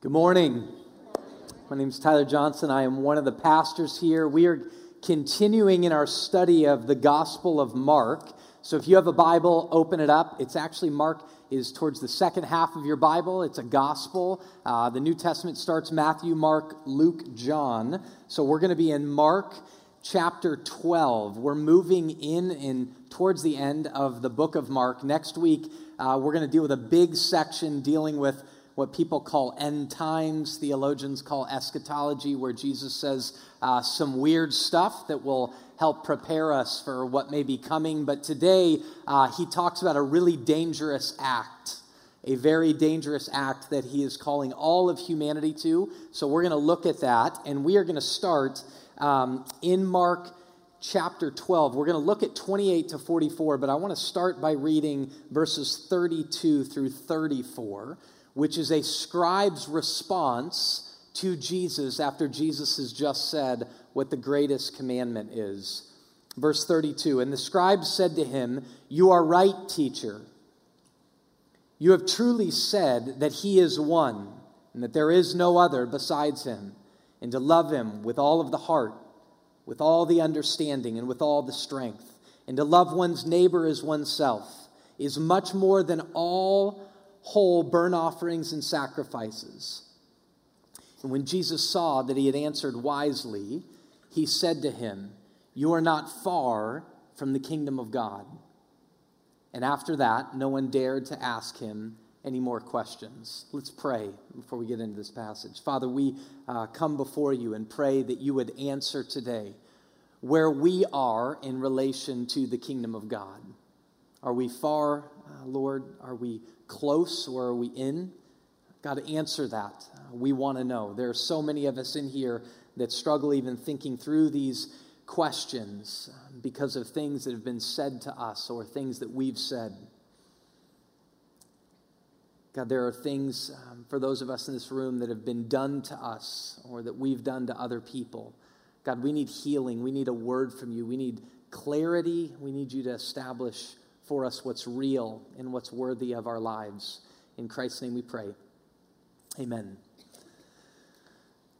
Good morning. My name is Tyler Johnson. I am one of the pastors here. We are continuing in our study of the Gospel of Mark. So if you have a Bible, open it up. It's actually Mark is towards the second half of your Bible. It's a gospel. Uh, the New Testament starts Matthew, Mark, Luke, John. So we're going to be in Mark chapter 12. We're moving in in towards the end of the book of Mark. Next week, uh, we're going to deal with a big section dealing with what people call end times, theologians call eschatology, where Jesus says uh, some weird stuff that will help prepare us for what may be coming. But today, uh, he talks about a really dangerous act, a very dangerous act that he is calling all of humanity to. So we're going to look at that, and we are going to start um, in Mark chapter 12. We're going to look at 28 to 44, but I want to start by reading verses 32 through 34 which is a scribe's response to Jesus after Jesus has just said what the greatest commandment is. Verse 32 And the scribe said to him, You are right, teacher. You have truly said that he is one, and that there is no other besides him, and to love him with all of the heart, with all the understanding, and with all the strength, and to love one's neighbor as oneself is much more than all whole burnt offerings and sacrifices. And when Jesus saw that he had answered wisely, he said to him, You are not far from the kingdom of God. And after that, no one dared to ask him any more questions. Let's pray before we get into this passage. Father, we uh, come before you and pray that you would answer today where we are in relation to the kingdom of God. Are we far, uh, Lord? Are we close or are we in? God, answer that. Uh, we want to know. There are so many of us in here that struggle even thinking through these questions um, because of things that have been said to us or things that we've said. God, there are things um, for those of us in this room that have been done to us or that we've done to other people. God, we need healing. We need a word from you. We need clarity. We need you to establish for us what's real and what's worthy of our lives. In Christ's name we pray. Amen.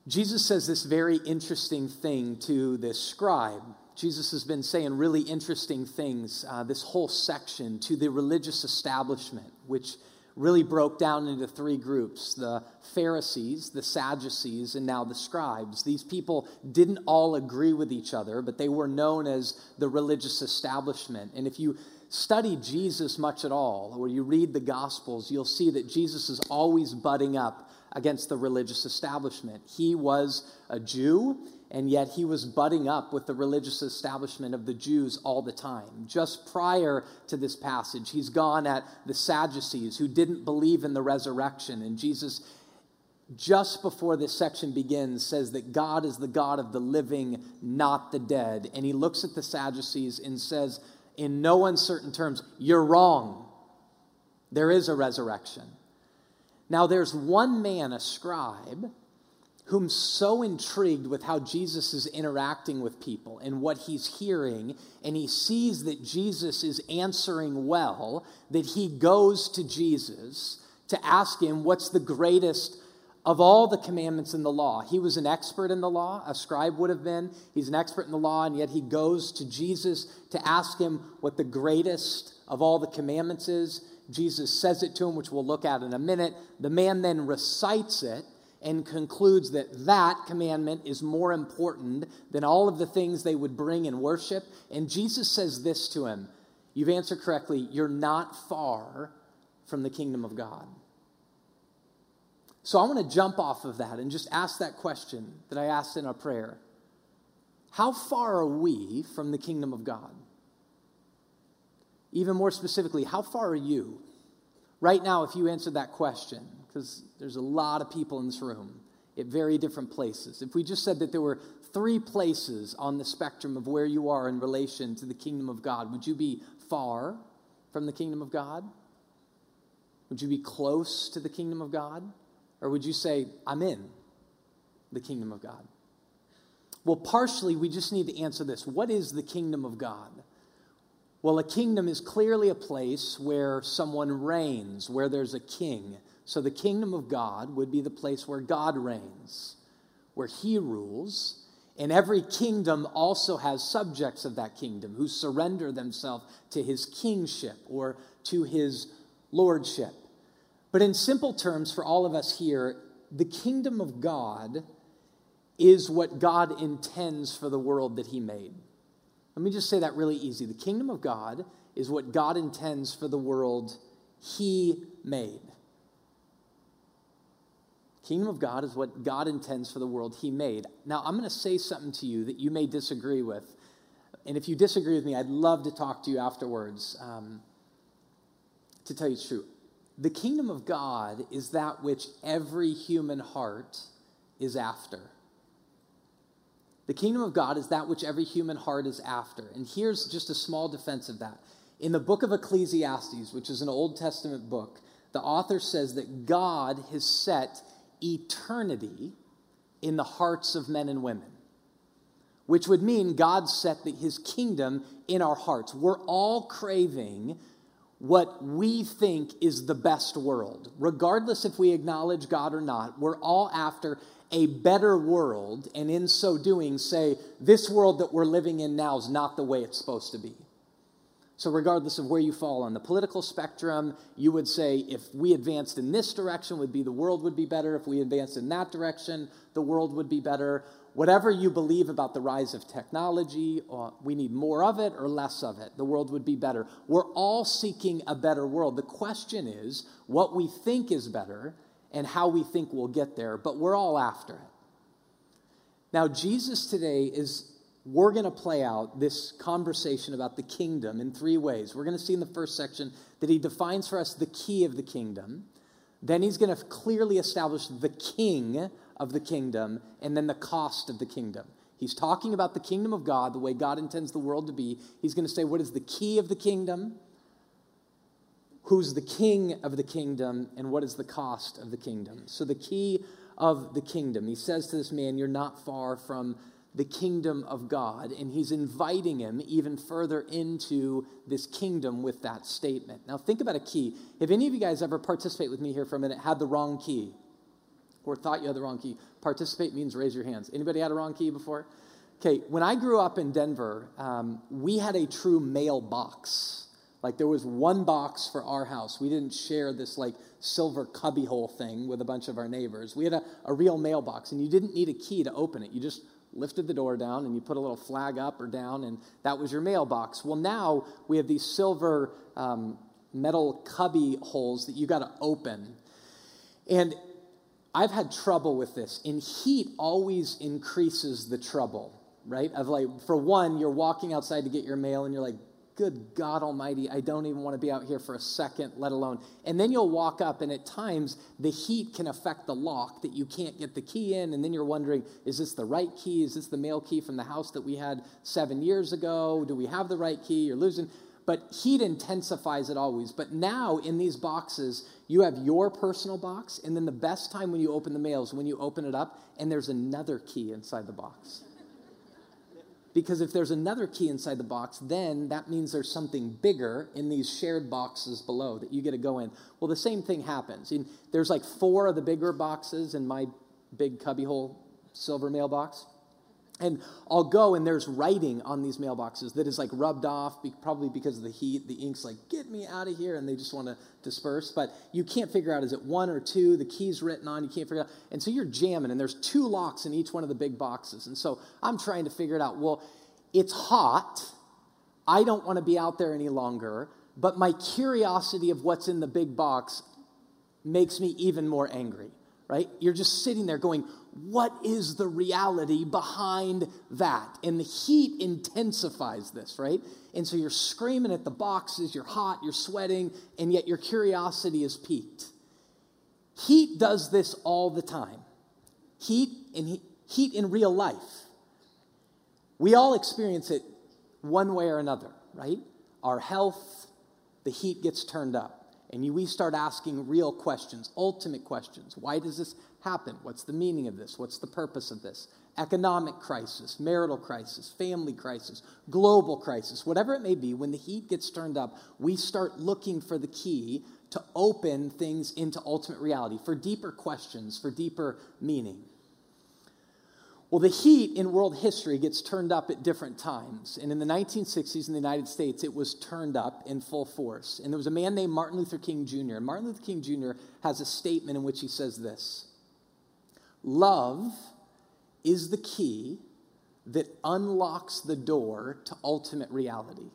Jesus says this very interesting thing to this scribe. Jesus has been saying really interesting things uh, this whole section to the religious establishment, which really broke down into three groups the Pharisees, the Sadducees, and now the scribes. These people didn't all agree with each other, but they were known as the religious establishment. And if you study Jesus much at all, or you read the Gospels, you'll see that Jesus is always butting up against the religious establishment. He was a Jew, and yet he was butting up with the religious establishment of the Jews all the time. Just prior to this passage, he's gone at the Sadducees who didn't believe in the resurrection, and Jesus just before this section begins, says that God is the God of the living, not the dead. And he looks at the Sadducees and says, in no uncertain terms, You're wrong. There is a resurrection. Now, there's one man, a scribe, whom so intrigued with how Jesus is interacting with people and what he's hearing, and he sees that Jesus is answering well, that he goes to Jesus to ask him what's the greatest of all the commandments in the law. He was an expert in the law, a scribe would have been. He's an expert in the law, and yet he goes to Jesus to ask him what the greatest of all the commandments is. Jesus says it to him, which we'll look at in a minute. The man then recites it and concludes that that commandment is more important than all of the things they would bring in worship. And Jesus says this to him You've answered correctly. You're not far from the kingdom of God. So I want to jump off of that and just ask that question that I asked in our prayer. How far are we from the kingdom of God? Even more specifically, how far are you? Right now, if you answered that question, because there's a lot of people in this room at very different places. If we just said that there were three places on the spectrum of where you are in relation to the kingdom of God, would you be far from the kingdom of God? Would you be close to the kingdom of God? Or would you say, I'm in the kingdom of God? Well, partially, we just need to answer this What is the kingdom of God? Well, a kingdom is clearly a place where someone reigns, where there's a king. So the kingdom of God would be the place where God reigns, where he rules. And every kingdom also has subjects of that kingdom who surrender themselves to his kingship or to his lordship. But in simple terms, for all of us here, the kingdom of God is what God intends for the world that he made. Let me just say that really easy. The kingdom of God is what God intends for the world he made. Kingdom of God is what God intends for the world he made. Now, I'm going to say something to you that you may disagree with. And if you disagree with me, I'd love to talk to you afterwards. Um, to tell you the truth, the kingdom of God is that which every human heart is after. The kingdom of God is that which every human heart is after. And here's just a small defense of that. In the book of Ecclesiastes, which is an Old Testament book, the author says that God has set eternity in the hearts of men and women, which would mean God set his kingdom in our hearts. We're all craving what we think is the best world. Regardless if we acknowledge God or not, we're all after a better world, and in so doing, say, this world that we're living in now is not the way it's supposed to be. So, regardless of where you fall on the political spectrum, you would say if we advanced in this direction, would be the world would be better. If we advanced in that direction, the world would be better. Whatever you believe about the rise of technology, we need more of it or less of it. The world would be better. We're all seeking a better world. The question is what we think is better and how we think we'll get there, but we're all after it. Now, Jesus today is, we're going to play out this conversation about the kingdom in three ways. We're going to see in the first section that he defines for us the key of the kingdom. Then he's going to clearly establish the king of the kingdom and then the cost of the kingdom. He's talking about the kingdom of God, the way God intends the world to be. He's going to say, what is the key of the kingdom? who's the king of the kingdom and what is the cost of the kingdom. So, the key of the kingdom, he says to this man, You're not far from the kingdom of God. And he's inviting him even further into this kingdom with that statement. Now, think about a key. If any of you guys ever participate with me here for a minute, had the wrong key, or thought you had the wrong key, participate means raise your hands. Anybody had a wrong key before? Okay, when I grew up in Denver, um, we had a true mailbox. Like there was one box for our house. We didn't share this like silver cubbyhole thing with a bunch of our neighbors. We had a, a real mailbox, and you didn't need a key to open it. You just lifted the door down and you put a little flag up or down, and that was your mailbox. Well, now we have these silver um, metal cubby holes that you got to open. And I've had trouble with this, and heat always increases the trouble, right? Of like, for one, you're walking outside to get your mail, and you're like, good God Almighty, I don't even want to be out here for a second, let alone. And then you'll walk up, and at times the heat can affect the lock that you can't get the key in. And then you're wondering, is this the right key? Is this the mail key from the house that we had seven years ago? Do we have the right key? You're losing. But heat intensifies it always. But now in these boxes, you have your personal box, and then the best time when you open the mail is when you open it up, and there's another key inside the box. Because if there's another key inside the box, then that means there's something bigger in these shared boxes below that you get to go in. Well, the same thing happens. In, there's like four of the bigger boxes in my big cubbyhole silver mailbox. And I'll go and there's writing on these mailboxes that is like rubbed off, probably because of the heat. The ink's like, get me out of here, and they just want to disperse. But you can't figure out is it one or two? The key's written on, you can't figure out. And so you're jamming, and there's two locks in each one of the big boxes. And so I'm trying to figure it out. Well, it's hot. I don't want to be out there any longer. But my curiosity of what's in the big box makes me even more angry, right? You're just sitting there going, what is the reality behind that? And the heat intensifies this, right? And so you're screaming at the boxes, you're hot, you're sweating, and yet your curiosity is piqued. Heat does this all the time. Heat and heat in real life. We all experience it one way or another, right? Our health, the heat gets turned up. and we start asking real questions, ultimate questions. Why does this happen? What's the meaning of this? What's the purpose of this? Economic crisis, marital crisis, family crisis, global crisis, whatever it may be, when the heat gets turned up, we start looking for the key to open things into ultimate reality, for deeper questions, for deeper meaning. Well, the heat in world history gets turned up at different times. And in the 1960s in the United States, it was turned up in full force. And there was a man named Martin Luther King Jr. And Martin Luther King Jr. has a statement in which he says this Love is the key that unlocks the door to ultimate reality.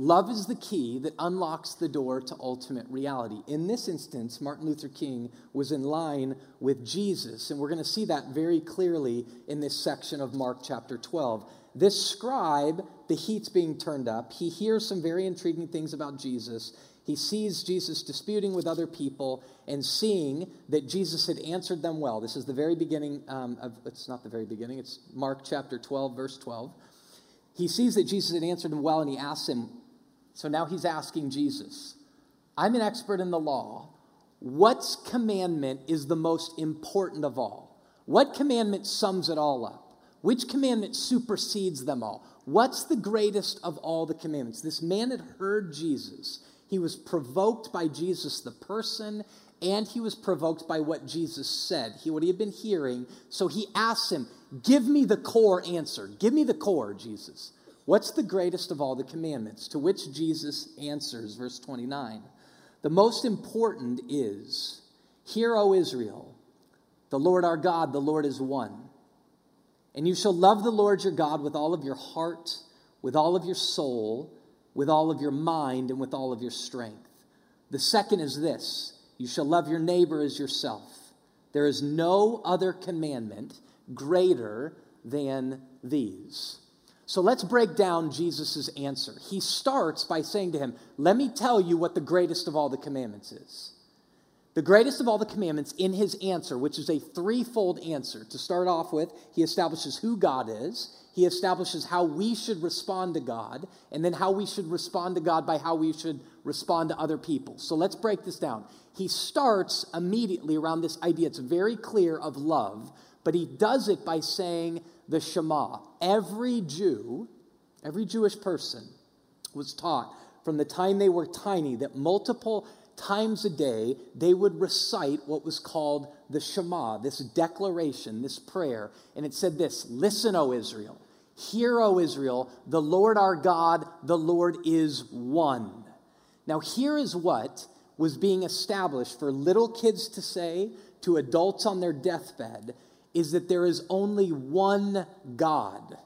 Love is the key that unlocks the door to ultimate reality. In this instance, Martin Luther King was in line with Jesus, and we're going to see that very clearly in this section of Mark chapter 12. This scribe, the heat's being turned up, he hears some very intriguing things about Jesus. He sees Jesus disputing with other people and seeing that Jesus had answered them well. This is the very beginning um, of, it's not the very beginning, it's Mark chapter 12, verse 12. He sees that Jesus had answered him well, and he asks him, so now he's asking Jesus, I'm an expert in the law. What commandment is the most important of all? What commandment sums it all up? Which commandment supersedes them all? What's the greatest of all the commandments? This man had heard Jesus. He was provoked by Jesus, the person, and he was provoked by what Jesus said, he, what he had been hearing. So he asked him, Give me the core answer. Give me the core, Jesus. What's the greatest of all the commandments? To which Jesus answers, verse 29. The most important is Hear, O Israel, the Lord our God, the Lord is one. And you shall love the Lord your God with all of your heart, with all of your soul, with all of your mind, and with all of your strength. The second is this you shall love your neighbor as yourself. There is no other commandment greater than these. So let's break down Jesus' answer. He starts by saying to him, Let me tell you what the greatest of all the commandments is. The greatest of all the commandments in his answer, which is a threefold answer. To start off with, he establishes who God is, he establishes how we should respond to God, and then how we should respond to God by how we should respond to other people. So let's break this down. He starts immediately around this idea, it's very clear, of love, but he does it by saying, the Shema. Every Jew, every Jewish person was taught from the time they were tiny that multiple times a day they would recite what was called the Shema, this declaration, this prayer. And it said this Listen, O Israel. Hear, O Israel, the Lord our God, the Lord is one. Now, here is what was being established for little kids to say to adults on their deathbed is that there is only one God.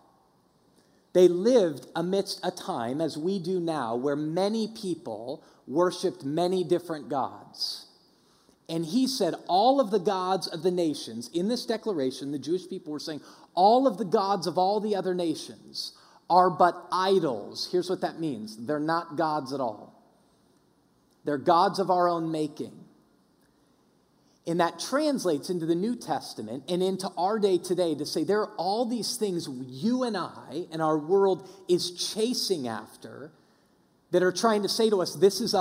They lived amidst a time, as we do now, where many people worshiped many different gods. And he said, All of the gods of the nations, in this declaration, the Jewish people were saying, All of the gods of all the other nations are but idols. Here's what that means they're not gods at all, they're gods of our own making. And that translates into the New Testament and into our day today to say there are all these things you and I and our world is chasing after that are trying to say to us, this is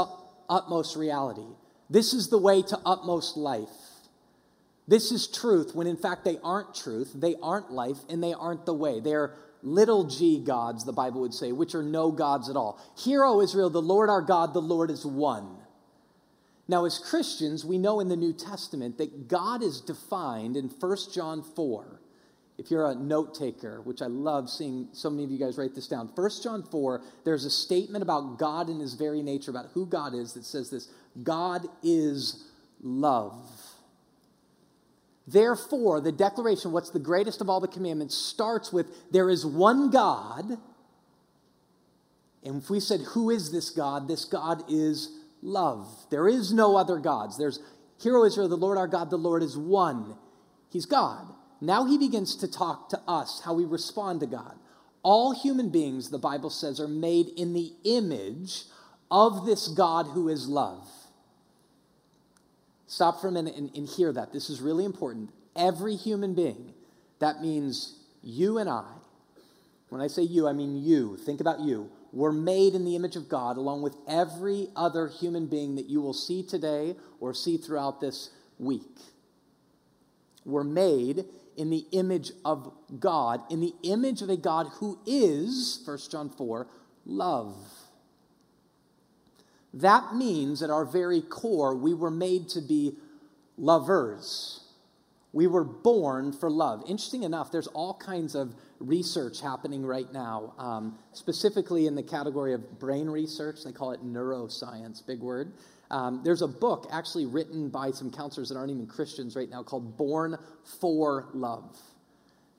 utmost reality. This is the way to utmost life. This is truth, when in fact they aren't truth, they aren't life, and they aren't the way. They're little g gods, the Bible would say, which are no gods at all. Hear, O Israel, the Lord our God, the Lord is one. Now, as Christians, we know in the New Testament that God is defined in 1 John 4. If you're a note taker, which I love seeing so many of you guys write this down, 1 John 4, there's a statement about God in his very nature, about who God is, that says this God is love. Therefore, the declaration, what's the greatest of all the commandments, starts with there is one God. And if we said, Who is this God? This God is love. There is no other gods. There's, Hear, O Israel, the Lord our God, the Lord is one. He's God. Now he begins to talk to us, how we respond to God. All human beings, the Bible says, are made in the image of this God who is love. Stop for a minute and, and hear that. This is really important. Every human being, that means you and I. When I say you, I mean you. Think about you were made in the image of God, along with every other human being that you will see today or see throughout this week. Were made in the image of God, in the image of a God who is, 1 John 4, love. That means at our very core, we were made to be lovers. We were born for love. Interesting enough, there's all kinds of research happening right now, um, specifically in the category of brain research. They call it neuroscience, big word. Um, there's a book actually written by some counselors that aren't even Christians right now called Born for Love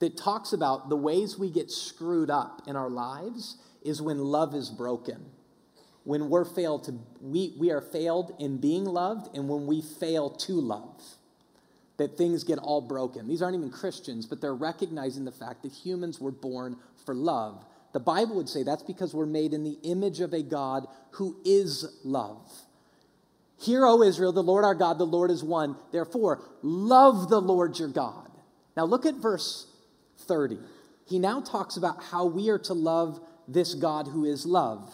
that talks about the ways we get screwed up in our lives is when love is broken. When we're failed to, we, we are failed in being loved, and when we fail to love, that things get all broken. These aren't even Christians, but they're recognizing the fact that humans were born for love. The Bible would say that's because we're made in the image of a God who is love. Hear, O Israel, the Lord our God, the Lord is one. Therefore, love the Lord your God. Now look at verse 30. He now talks about how we are to love this God who is love.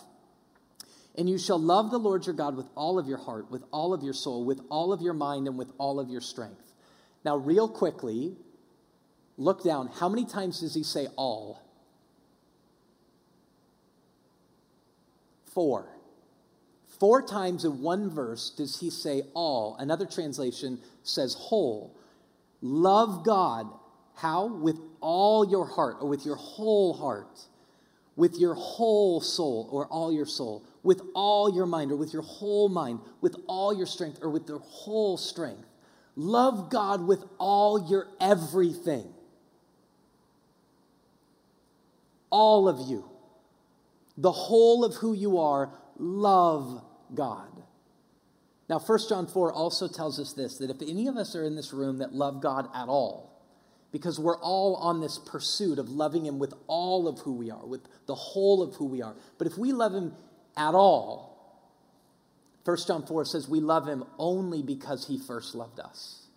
And you shall love the Lord your God with all of your heart, with all of your soul, with all of your mind, and with all of your strength. Now, real quickly, look down. How many times does he say all? Four. Four times in one verse does he say all. Another translation says whole. Love God. How? With all your heart, or with your whole heart, with your whole soul, or all your soul, with all your mind, or with your whole mind, with all your strength, or with your whole strength. Love God with all your everything. All of you. The whole of who you are, love God. Now, 1 John 4 also tells us this that if any of us are in this room that love God at all, because we're all on this pursuit of loving Him with all of who we are, with the whole of who we are. But if we love Him at all, 1 John 4 says we love Him only because He first loved us.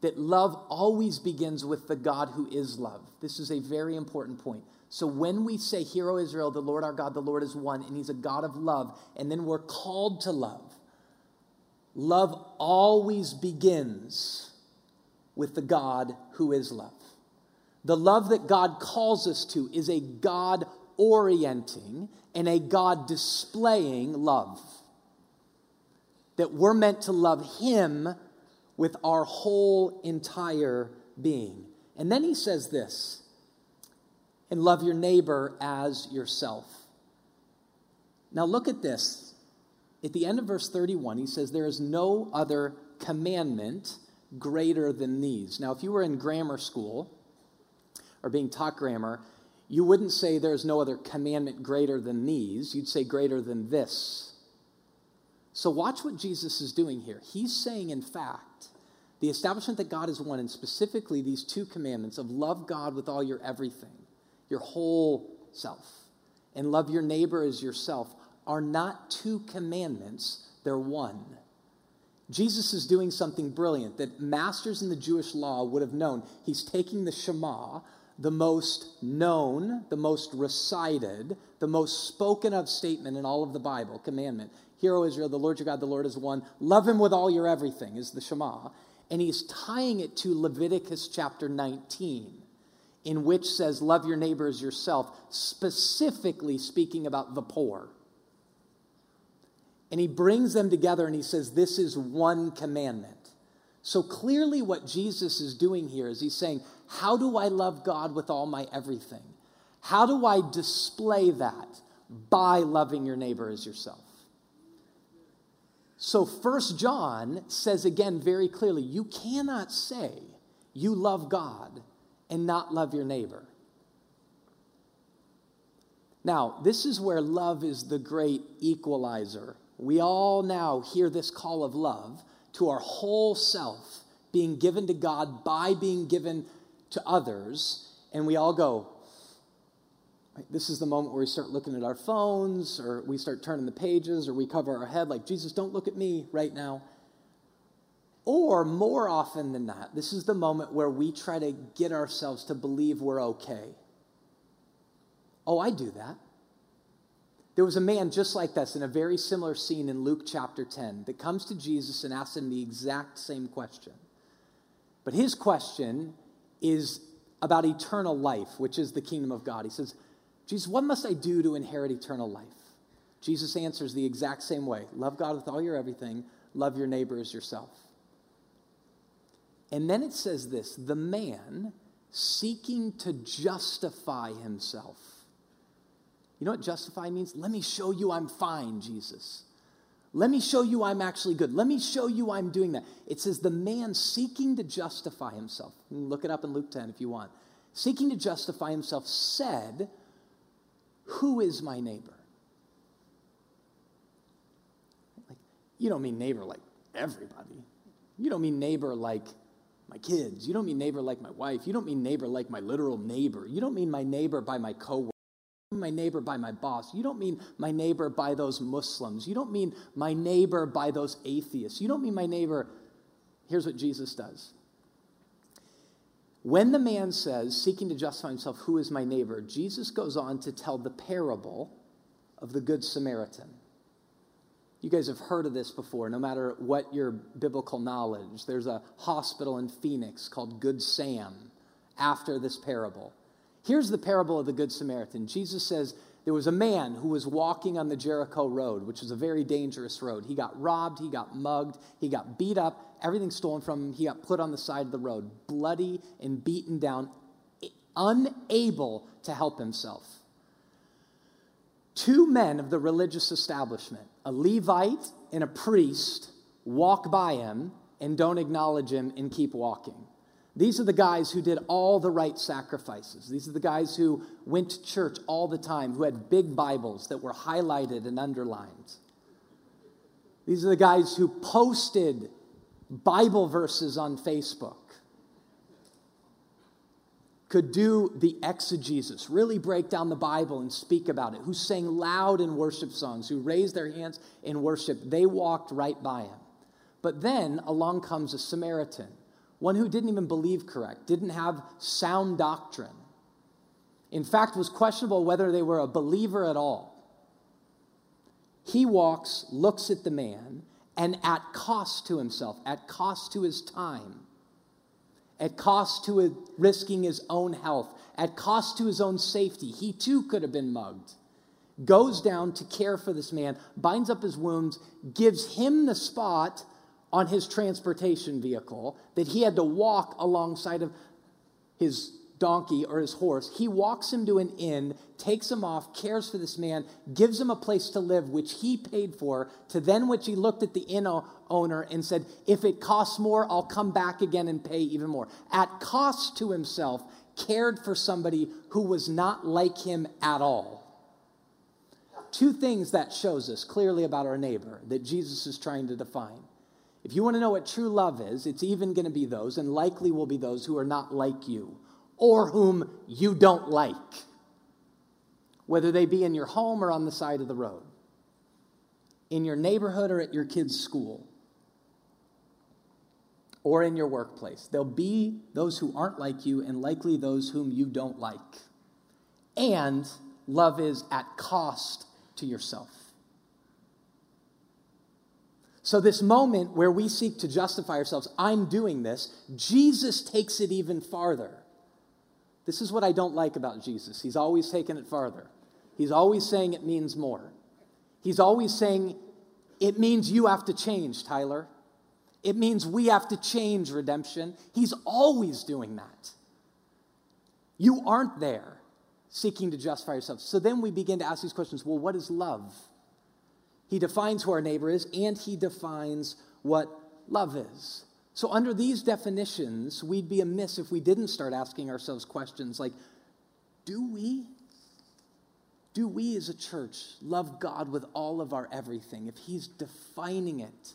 That love always begins with the God who is love. This is a very important point. So when we say, Hear, O Israel, the Lord our God, the Lord is one, and He's a God of love, and then we're called to love, love always begins with the God who is love. The love that God calls us to is a God orienting and a God displaying love. That we're meant to love Him with our whole entire being. And then He says this and love your neighbor as yourself. Now, look at this. At the end of verse 31, he says, There is no other commandment greater than these. Now, if you were in grammar school or being taught grammar, you wouldn't say there's no other commandment greater than these. You'd say greater than this. So, watch what Jesus is doing here. He's saying, in fact, the establishment that God is one, and specifically these two commandments of love God with all your everything your whole self, and love your neighbor as yourself are not two commandments, they're one. Jesus is doing something brilliant that masters in the Jewish law would have known. He's taking the Shema, the most known, the most recited, the most spoken of statement in all of the Bible, commandment. Hear, O Israel, the Lord your God, the Lord is one. Love him with all your everything, is the Shema. And he's tying it to Leviticus chapter 19 in which says, Love your neighbor as yourself, specifically speaking about the poor. And he brings them together and he says, This is one commandment. So clearly, what Jesus is doing here is he's saying, How do I love God with all my everything? How do I display that? By loving your neighbor as yourself. So, First John says again very clearly, you cannot say you love God and not love your neighbor. Now, this is where love is the great equalizer. We all now hear this call of love to our whole self being given to God by being given to others, and we all go, this is the moment where we start looking at our phones, or we start turning the pages, or we cover our head like, Jesus, don't look at me right now. Or more often than not, this is the moment where we try to get ourselves to believe we're okay. Oh, I do that. There was a man just like this in a very similar scene in Luke chapter 10 that comes to Jesus and asks him the exact same question. But his question is about eternal life, which is the kingdom of God. He says, Jesus, what must I do to inherit eternal life? Jesus answers the exact same way love God with all your everything, love your neighbor as yourself. And then it says this the man seeking to justify himself. You know what justify means? Let me show you I'm fine, Jesus. Let me show you I'm actually good. Let me show you I'm doing that. It says the man seeking to justify himself. Look it up in Luke 10 if you want. Seeking to justify himself said, Who is my neighbor? Like, you don't mean neighbor like everybody. You don't mean neighbor like my kids. You don't mean neighbor like my wife. You don't mean neighbor like my literal neighbor. You don't mean my neighbor by my coworker. My neighbor by my boss. You don't mean my neighbor by those Muslims. You don't mean my neighbor by those atheists. You don't mean my neighbor. Here's what Jesus does. When the man says, seeking to justify himself, Who is my neighbor? Jesus goes on to tell the parable of the Good Samaritan. You guys have heard of this before, no matter what your biblical knowledge. There's a hospital in Phoenix called Good Sam after this parable. Here's the parable of the Good Samaritan. Jesus says there was a man who was walking on the Jericho road, which was a very dangerous road. He got robbed, he got mugged, he got beat up, everything stolen from him. He got put on the side of the road, bloody and beaten down, unable to help himself. Two men of the religious establishment, a Levite and a priest, walk by him and don't acknowledge him and keep walking. These are the guys who did all the right sacrifices. These are the guys who went to church all the time, who had big Bibles that were highlighted and underlined. These are the guys who posted Bible verses on Facebook, could do the exegesis, really break down the Bible and speak about it, who sang loud in worship songs, who raised their hands in worship. They walked right by him. But then along comes a Samaritan one who didn't even believe correct, didn't have sound doctrine. In fact, was questionable whether they were a believer at all. He walks, looks at the man, and at cost to himself, at cost to his time, at cost to risking his own health, at cost to his own safety, he too could have been mugged. Goes down to care for this man, binds up his wounds, gives him the spot on his transportation vehicle that he had to walk alongside of his donkey or his horse. He walks him to an inn, takes him off, cares for this man, gives him a place to live, which he paid for, to then which he looked at the inn owner and said, If it costs more, I'll come back again and pay even more. At cost to himself, cared for somebody who was not like him at all. Two things that shows us clearly about our neighbor that Jesus is trying to define. If you want to know what true love is, it's even going to be those, and likely will be those who are not like you or whom you don't like, whether they be in your home or on the side of the road, in your neighborhood or at your kid's school, or in your workplace. There'll be those who aren't like you, and likely those whom you don't like. And love is at cost to yourself. So, this moment where we seek to justify ourselves, I'm doing this, Jesus takes it even farther. This is what I don't like about Jesus. He's always taking it farther. He's always saying it means more. He's always saying it means you have to change, Tyler. It means we have to change redemption. He's always doing that. You aren't there seeking to justify yourself. So then we begin to ask these questions well, what is love? He defines who our neighbor is, and he defines what love is. So, under these definitions, we'd be amiss if we didn't start asking ourselves questions like do we? Do we as a church love God with all of our everything? If He's defining it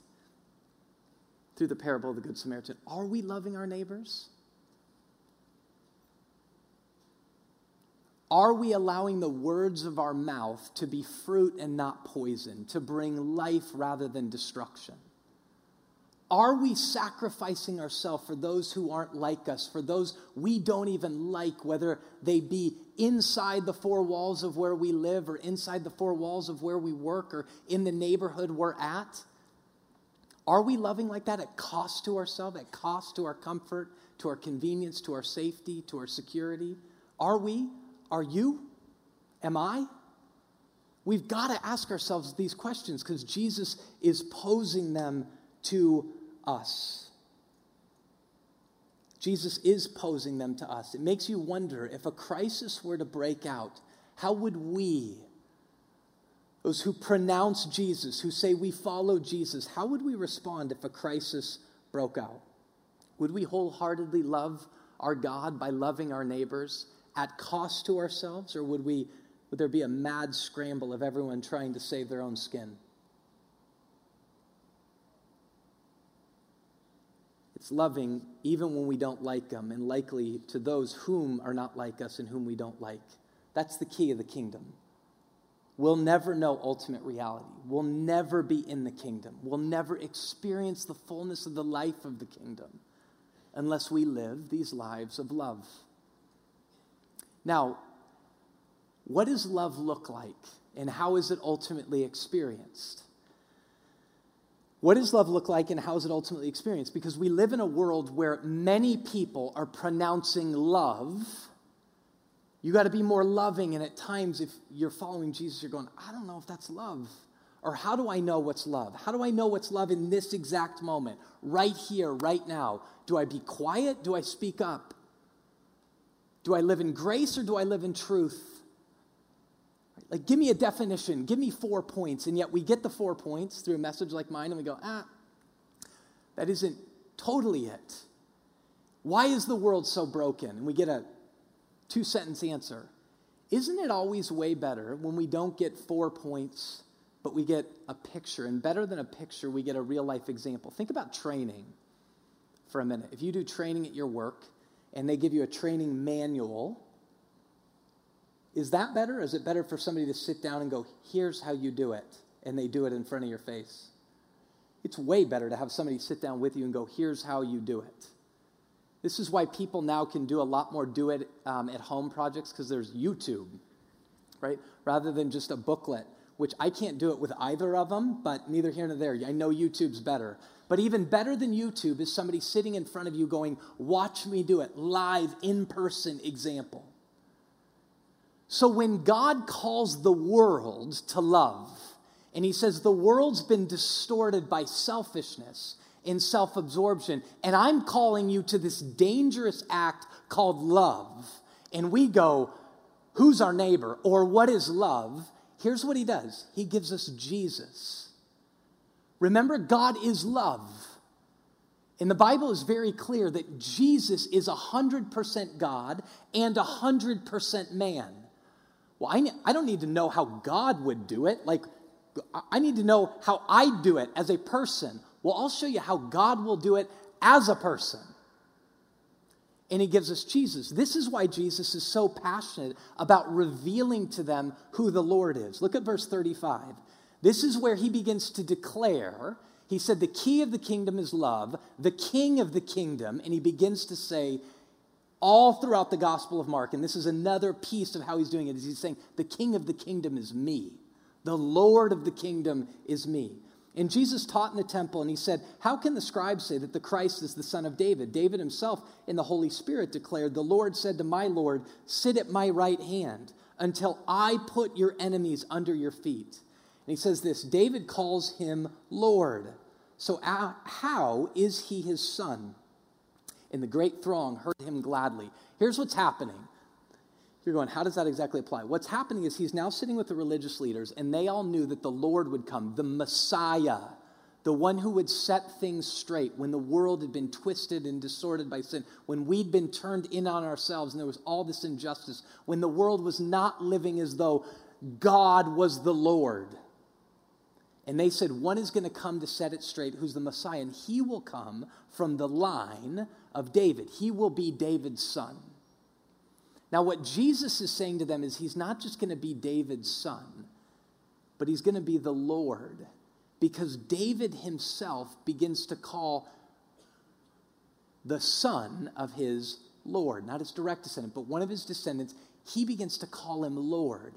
through the parable of the Good Samaritan, are we loving our neighbors? Are we allowing the words of our mouth to be fruit and not poison, to bring life rather than destruction? Are we sacrificing ourselves for those who aren't like us, for those we don't even like, whether they be inside the four walls of where we live or inside the four walls of where we work or in the neighborhood we're at? Are we loving like that at cost to ourselves, at cost to our comfort, to our convenience, to our safety, to our security? Are we? Are you? Am I? We've got to ask ourselves these questions because Jesus is posing them to us. Jesus is posing them to us. It makes you wonder if a crisis were to break out, how would we, those who pronounce Jesus, who say we follow Jesus, how would we respond if a crisis broke out? Would we wholeheartedly love our God by loving our neighbors at cost to ourselves, or would we would there be a mad scramble of everyone trying to save their own skin? It's loving even when we don't like them, and likely to those whom are not like us and whom we don't like. That's the key of the kingdom. We'll never know ultimate reality. We'll never be in the kingdom. We'll never experience the fullness of the life of the kingdom unless we live these lives of love. Now, what does love look like, and how is it ultimately experienced? What does love look like and how is it ultimately experienced? Because we live in a world where many people are pronouncing love. You got to be more loving. And at times, if you're following Jesus, you're going, I don't know if that's love. Or how do I know what's love? How do I know what's love in this exact moment, right here, right now? Do I be quiet? Do I speak up? Do I live in grace or do I live in truth? Like, give me a definition, give me four points. And yet we get the four points through a message like mine and we go, ah, that isn't totally it. Why is the world so broken? And we get a two sentence answer. Isn't it always way better when we don't get four points, but we get a picture? And better than a picture, we get a real life example. Think about training for a minute. If you do training at your work and they give you a training manual, is that better? Is it better for somebody to sit down and go, here's how you do it, and they do it in front of your face? It's way better to have somebody sit down with you and go, here's how you do it. This is why people now can do a lot more do it um, at home projects because there's YouTube, right? Rather than just a booklet, which I can't do it with either of them, but neither here nor there. I know YouTube's better. But even better than YouTube is somebody sitting in front of you going, watch me do it, live, in person example. So when God calls the world to love, and he says the world's been distorted by selfishness and self absorption, and I'm calling you to this dangerous act called love, and we go, Who's our neighbor? Or what is love? Here's what he does He gives us Jesus. Remember, God is love. And the Bible is very clear that Jesus is 100% God and 100% man. Well, I, I don't need to know how God would do it. Like, I need to know how I do it as a person. Well, I'll show you how God will do it as a person. And he gives us Jesus. This is why Jesus is so passionate about revealing to them who the Lord is. Look at verse 35. This is where he begins to declare. He said, The key of the kingdom is love, the king of the kingdom. And he begins to say, all throughout the Gospel of Mark. And this is another piece of how he's doing it. Is he's saying, the king of the kingdom is me. The Lord of the kingdom is me. And Jesus taught in the temple, and he said, How can the scribes say that the Christ is the son of David? David himself in the Holy Spirit declared, The Lord said to my Lord, Sit at my right hand until I put your enemies under your feet. And he says this David calls him Lord. So, uh, how is he his son? and the great throng heard him gladly. Here's what's happening. You're going, how does that exactly apply? What's happening is he's now sitting with the religious leaders, and they all knew that the Lord would come, the Messiah, the one who would set things straight when the world had been twisted and distorted by sin, when we'd been turned in on ourselves and there was all this injustice, when the world was not living as though God was the Lord. And they said, One is going to come to set it straight, who's the Messiah, and he will come from the line of David. He will be David's son. Now, what Jesus is saying to them is he's not just going to be David's son, but he's going to be the Lord. because David himself begins to call the son of his Lord, not his direct descendant, but one of his descendants, he begins to call him Lord.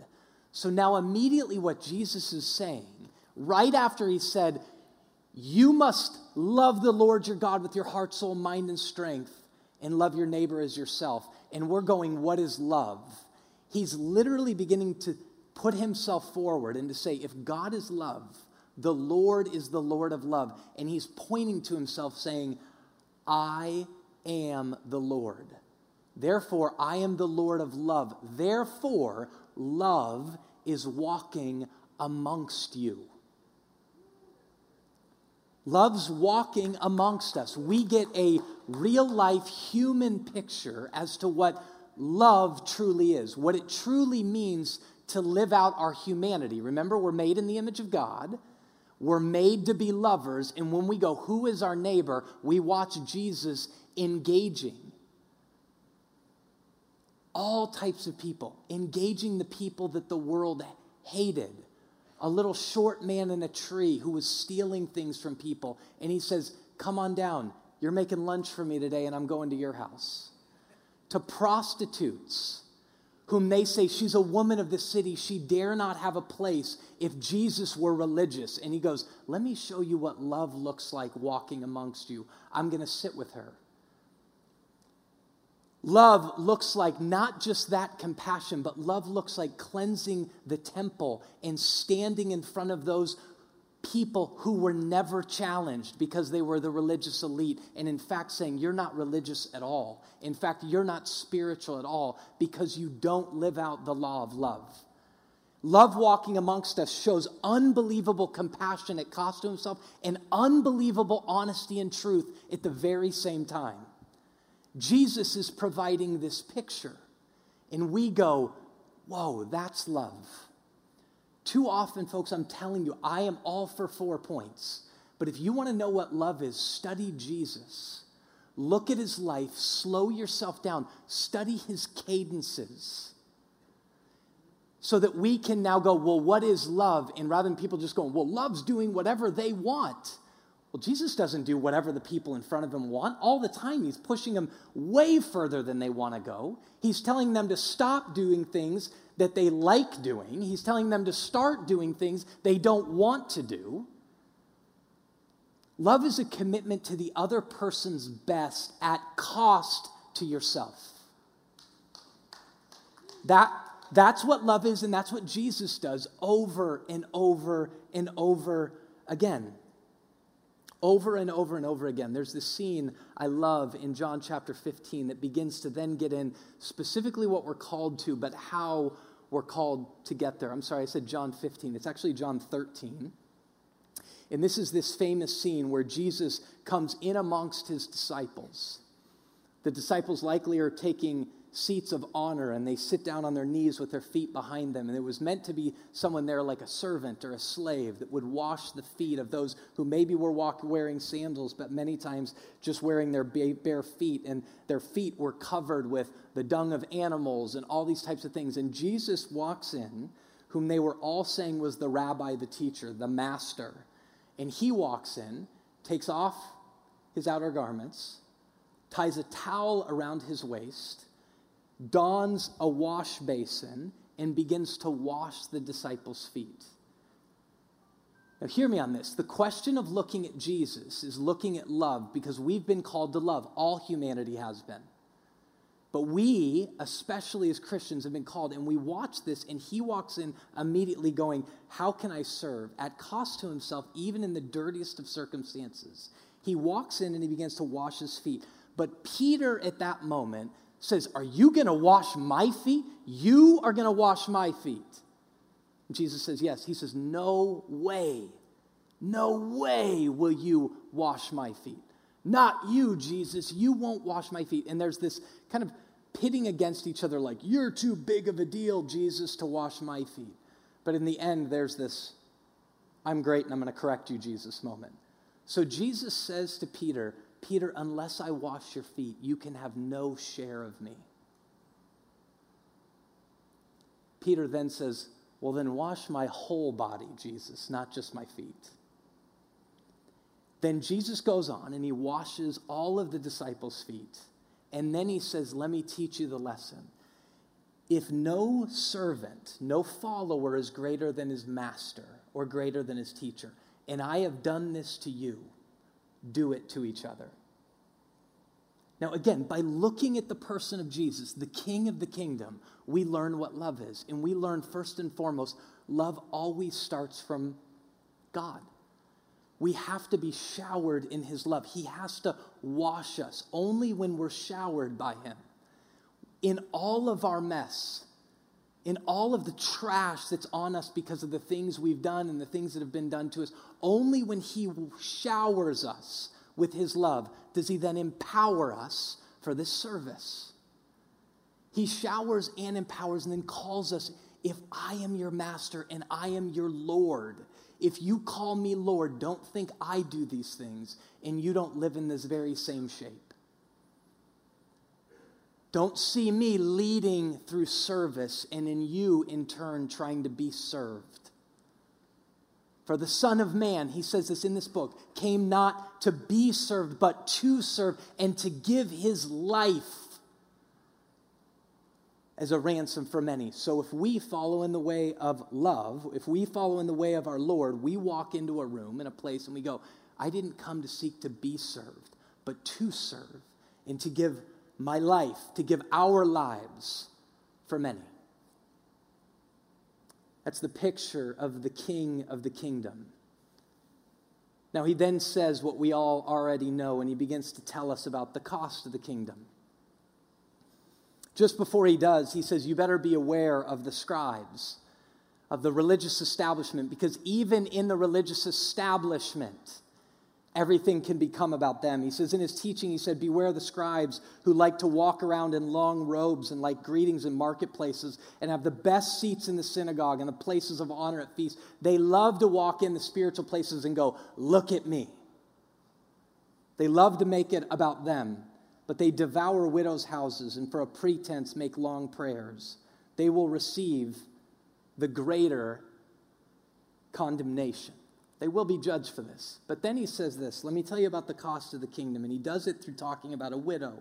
So now, immediately, what Jesus is saying, right after he said, You must love the Lord your God with your heart, soul, mind, and strength, and love your neighbor as yourself. And we're going, What is love? He's literally beginning to put himself forward and to say, If God is love, the Lord is the Lord of love. And he's pointing to himself, saying, I am the Lord. Therefore, I am the Lord of love. Therefore, love is walking amongst you. Love's walking amongst us. We get a real life human picture as to what love truly is, what it truly means to live out our humanity. Remember, we're made in the image of God. We're made to be lovers. And when we go, Who is our neighbor? we watch Jesus engaging all types of people, engaging the people that the world hated. A little short man in a tree who was stealing things from people. And he says, Come on down. You're making lunch for me today, and I'm going to your house. To prostitutes whom they say she's a woman of the city. She dare not have a place if Jesus were religious. And he goes, Let me show you what love looks like walking amongst you. I'm going to sit with her. Love looks like not just that compassion, but love looks like cleansing the temple and standing in front of those people who were never challenged because they were the religious elite, and in fact saying, You're not religious at all. In fact, you're not spiritual at all because you don't live out the law of love. Love walking amongst us shows unbelievable compassion at cost to himself and unbelievable honesty and truth at the very same time. Jesus is providing this picture. And we go, whoa, that's love. Too often, folks, I'm telling you, I am all for four points. But if you want to know what love is, study Jesus. Look at his life, slow yourself down, study his cadences. So that we can now go, well, what is love? And rather than people just going, well, love's doing whatever they want. Well, Jesus doesn't do whatever the people in front of him want. All the time, he's pushing them way further than they want to go. He's telling them to stop doing things that they like doing, he's telling them to start doing things they don't want to do. Love is a commitment to the other person's best at cost to yourself. That, that's what love is, and that's what Jesus does over and over and over again over and over and over again. There's this scene I love in John chapter 15 that begins to then get in specifically what we're called to, but how we're called to get there. I'm sorry, I said John 15. It's actually John 13. And this is this famous scene where Jesus comes in amongst his disciples. The disciples likely are taking seats of honor and they sit down on their knees with their feet behind them. And it was meant to be someone there like a servant or a slave that would wash the feet of those who maybe were walk, wearing sandals, but many times just wearing their bare feet. And their feet were covered with the dung of animals and all these types of things. And Jesus walks in, whom they were all saying was the rabbi, the teacher, the master. And he walks in, takes off his outer garments, ties a towel around his waist dons a wash basin and begins to wash the disciples' feet. Now, hear me on this. The question of looking at Jesus is looking at love because we've been called to love. All humanity has been. But we, especially as Christians, have been called, and we watch this, and he walks in immediately going, How can I serve? At cost to himself, even in the dirtiest of circumstances. He walks in and he begins to wash his feet. But Peter, at that moment, says, Are you going to wash my feet? You are going to wash my feet. And Jesus says, Yes. He says, No way. No way will you wash my feet. Not you, Jesus. You won't wash my feet. And there's this kind of pitting against each other, like, You're too big of a deal, Jesus, to wash my feet. But in the end, there's this, I'm great and I'm going to correct you, Jesus moment. So Jesus says to Peter, Peter, unless I wash your feet, you can have no share of me. Peter then says, Well, then wash my whole body, Jesus, not just my feet. Then Jesus goes on and he washes all of the disciples' feet. And then he says, Let me teach you the lesson. If no servant, no follower is greater than his master or greater than his teacher, and I have done this to you, do it to each other. Now, again, by looking at the person of Jesus, the King of the kingdom, we learn what love is. And we learn first and foremost, love always starts from God. We have to be showered in His love. He has to wash us only when we're showered by Him. In all of our mess, in all of the trash that's on us because of the things we've done and the things that have been done to us, only when He showers us with His love does He then empower us for this service. He showers and empowers and then calls us if I am your master and I am your Lord. If you call me Lord, don't think I do these things and you don't live in this very same shape. Don't see me leading through service and in you, in turn, trying to be served. For the Son of Man, he says this in this book, came not to be served, but to serve and to give his life as a ransom for many. So if we follow in the way of love, if we follow in the way of our Lord, we walk into a room, in a place, and we go, I didn't come to seek to be served, but to serve and to give my life, to give our lives for many. That's the picture of the king of the kingdom. Now, he then says what we all already know, and he begins to tell us about the cost of the kingdom. Just before he does, he says, You better be aware of the scribes, of the religious establishment, because even in the religious establishment, everything can become about them. He says in his teaching, he said, Beware the scribes who like to walk around in long robes and like greetings in marketplaces and have the best seats in the synagogue and the places of honor at feasts. They love to walk in the spiritual places and go, Look at me. They love to make it about them, but they devour widows' houses and for a pretense make long prayers. They will receive the greater condemnation. They will be judged for this. But then he says this let me tell you about the cost of the kingdom. And he does it through talking about a widow.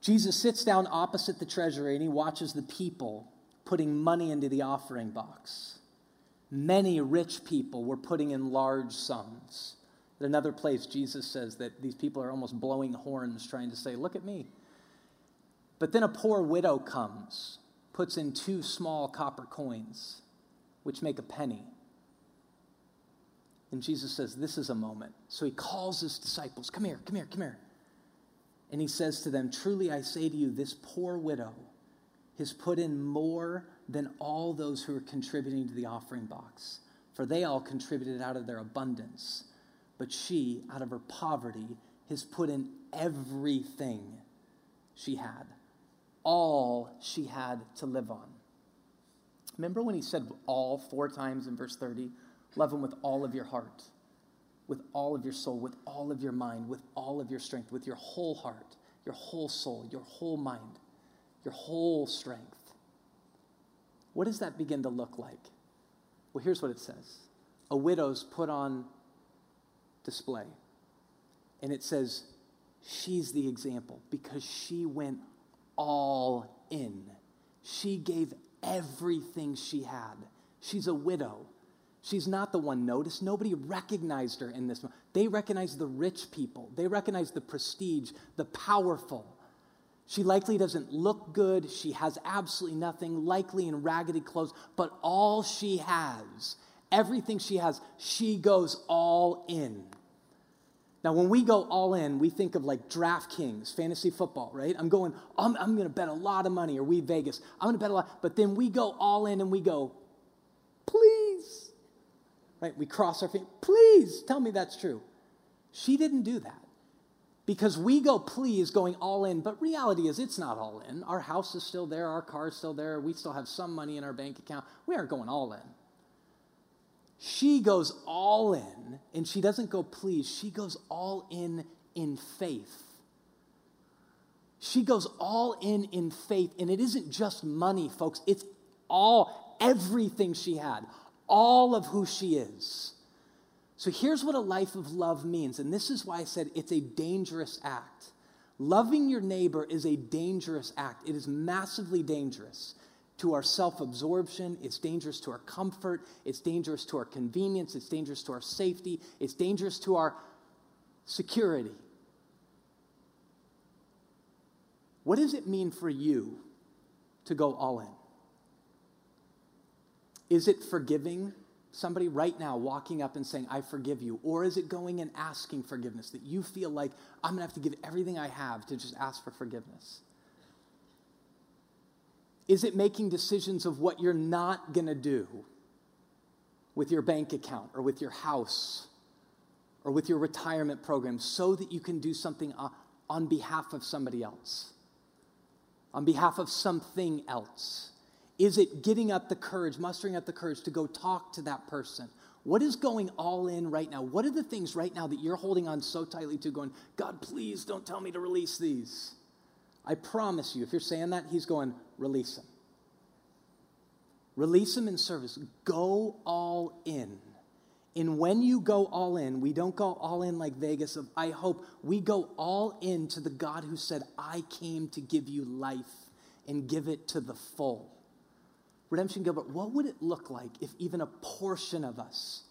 Jesus sits down opposite the treasury and he watches the people putting money into the offering box. Many rich people were putting in large sums. At another place, Jesus says that these people are almost blowing horns trying to say, Look at me. But then a poor widow comes, puts in two small copper coins, which make a penny. And Jesus says, This is a moment. So he calls his disciples, Come here, come here, come here. And he says to them, Truly I say to you, this poor widow has put in more than all those who are contributing to the offering box, for they all contributed out of their abundance. But she, out of her poverty, has put in everything she had, all she had to live on. Remember when he said all four times in verse 30? Love Him with all of your heart, with all of your soul, with all of your mind, with all of your strength, with your whole heart, your whole soul, your whole mind, your whole strength. What does that begin to look like? Well, here's what it says A widow's put on display. And it says, She's the example because she went all in. She gave everything she had. She's a widow. She's not the one noticed. Nobody recognized her in this. They recognized the rich people, they recognized the prestige, the powerful. She likely doesn't look good. She has absolutely nothing, likely in raggedy clothes, but all she has, everything she has, she goes all in. Now, when we go all in, we think of like DraftKings, fantasy football, right? I'm going, I'm, I'm going to bet a lot of money, or we Vegas, I'm going to bet a lot. But then we go all in and we go, please, Right? We cross our feet. Please tell me that's true. She didn't do that. Because we go, please, going all in, but reality is it's not all in. Our house is still there, our car is still there, we still have some money in our bank account. We aren't going all in. She goes all in, and she doesn't go, please, she goes all in in faith. She goes all in in faith, and it isn't just money, folks, it's all, everything she had, all of who she is. So here's what a life of love means. And this is why I said it's a dangerous act. Loving your neighbor is a dangerous act, it is massively dangerous to our self absorption, it's dangerous to our comfort, it's dangerous to our convenience, it's dangerous to our safety, it's dangerous to our security. What does it mean for you to go all in? Is it forgiving somebody right now walking up and saying, I forgive you? Or is it going and asking forgiveness that you feel like I'm going to have to give everything I have to just ask for forgiveness? Is it making decisions of what you're not going to do with your bank account or with your house or with your retirement program so that you can do something on behalf of somebody else, on behalf of something else? Is it getting up the courage, mustering up the courage to go talk to that person? What is going all in right now? What are the things right now that you're holding on so tightly to, going, God, please don't tell me to release these? I promise you, if you're saying that, he's going, release them. Release them in service. Go all in. And when you go all in, we don't go all in like Vegas of I hope. We go all in to the God who said, I came to give you life and give it to the full. Redemption Gilbert, what would it look like if even a portion of us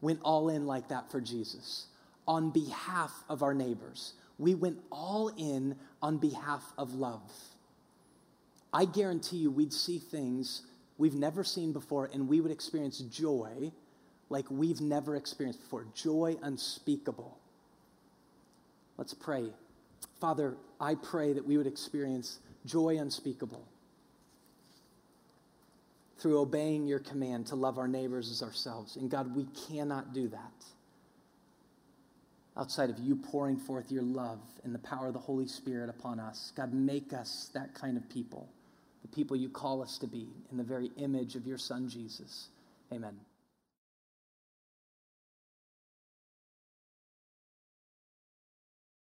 went all in like that for Jesus on behalf of our neighbors? We went all in on behalf of love. I guarantee you we'd see things we've never seen before and we would experience joy like we've never experienced before joy unspeakable. Let's pray. Father, I pray that we would experience joy unspeakable through obeying your command to love our neighbors as ourselves. And God, we cannot do that outside of you pouring forth your love and the power of the Holy Spirit upon us. God, make us that kind of people, the people you call us to be, in the very image of your Son, Jesus. Amen.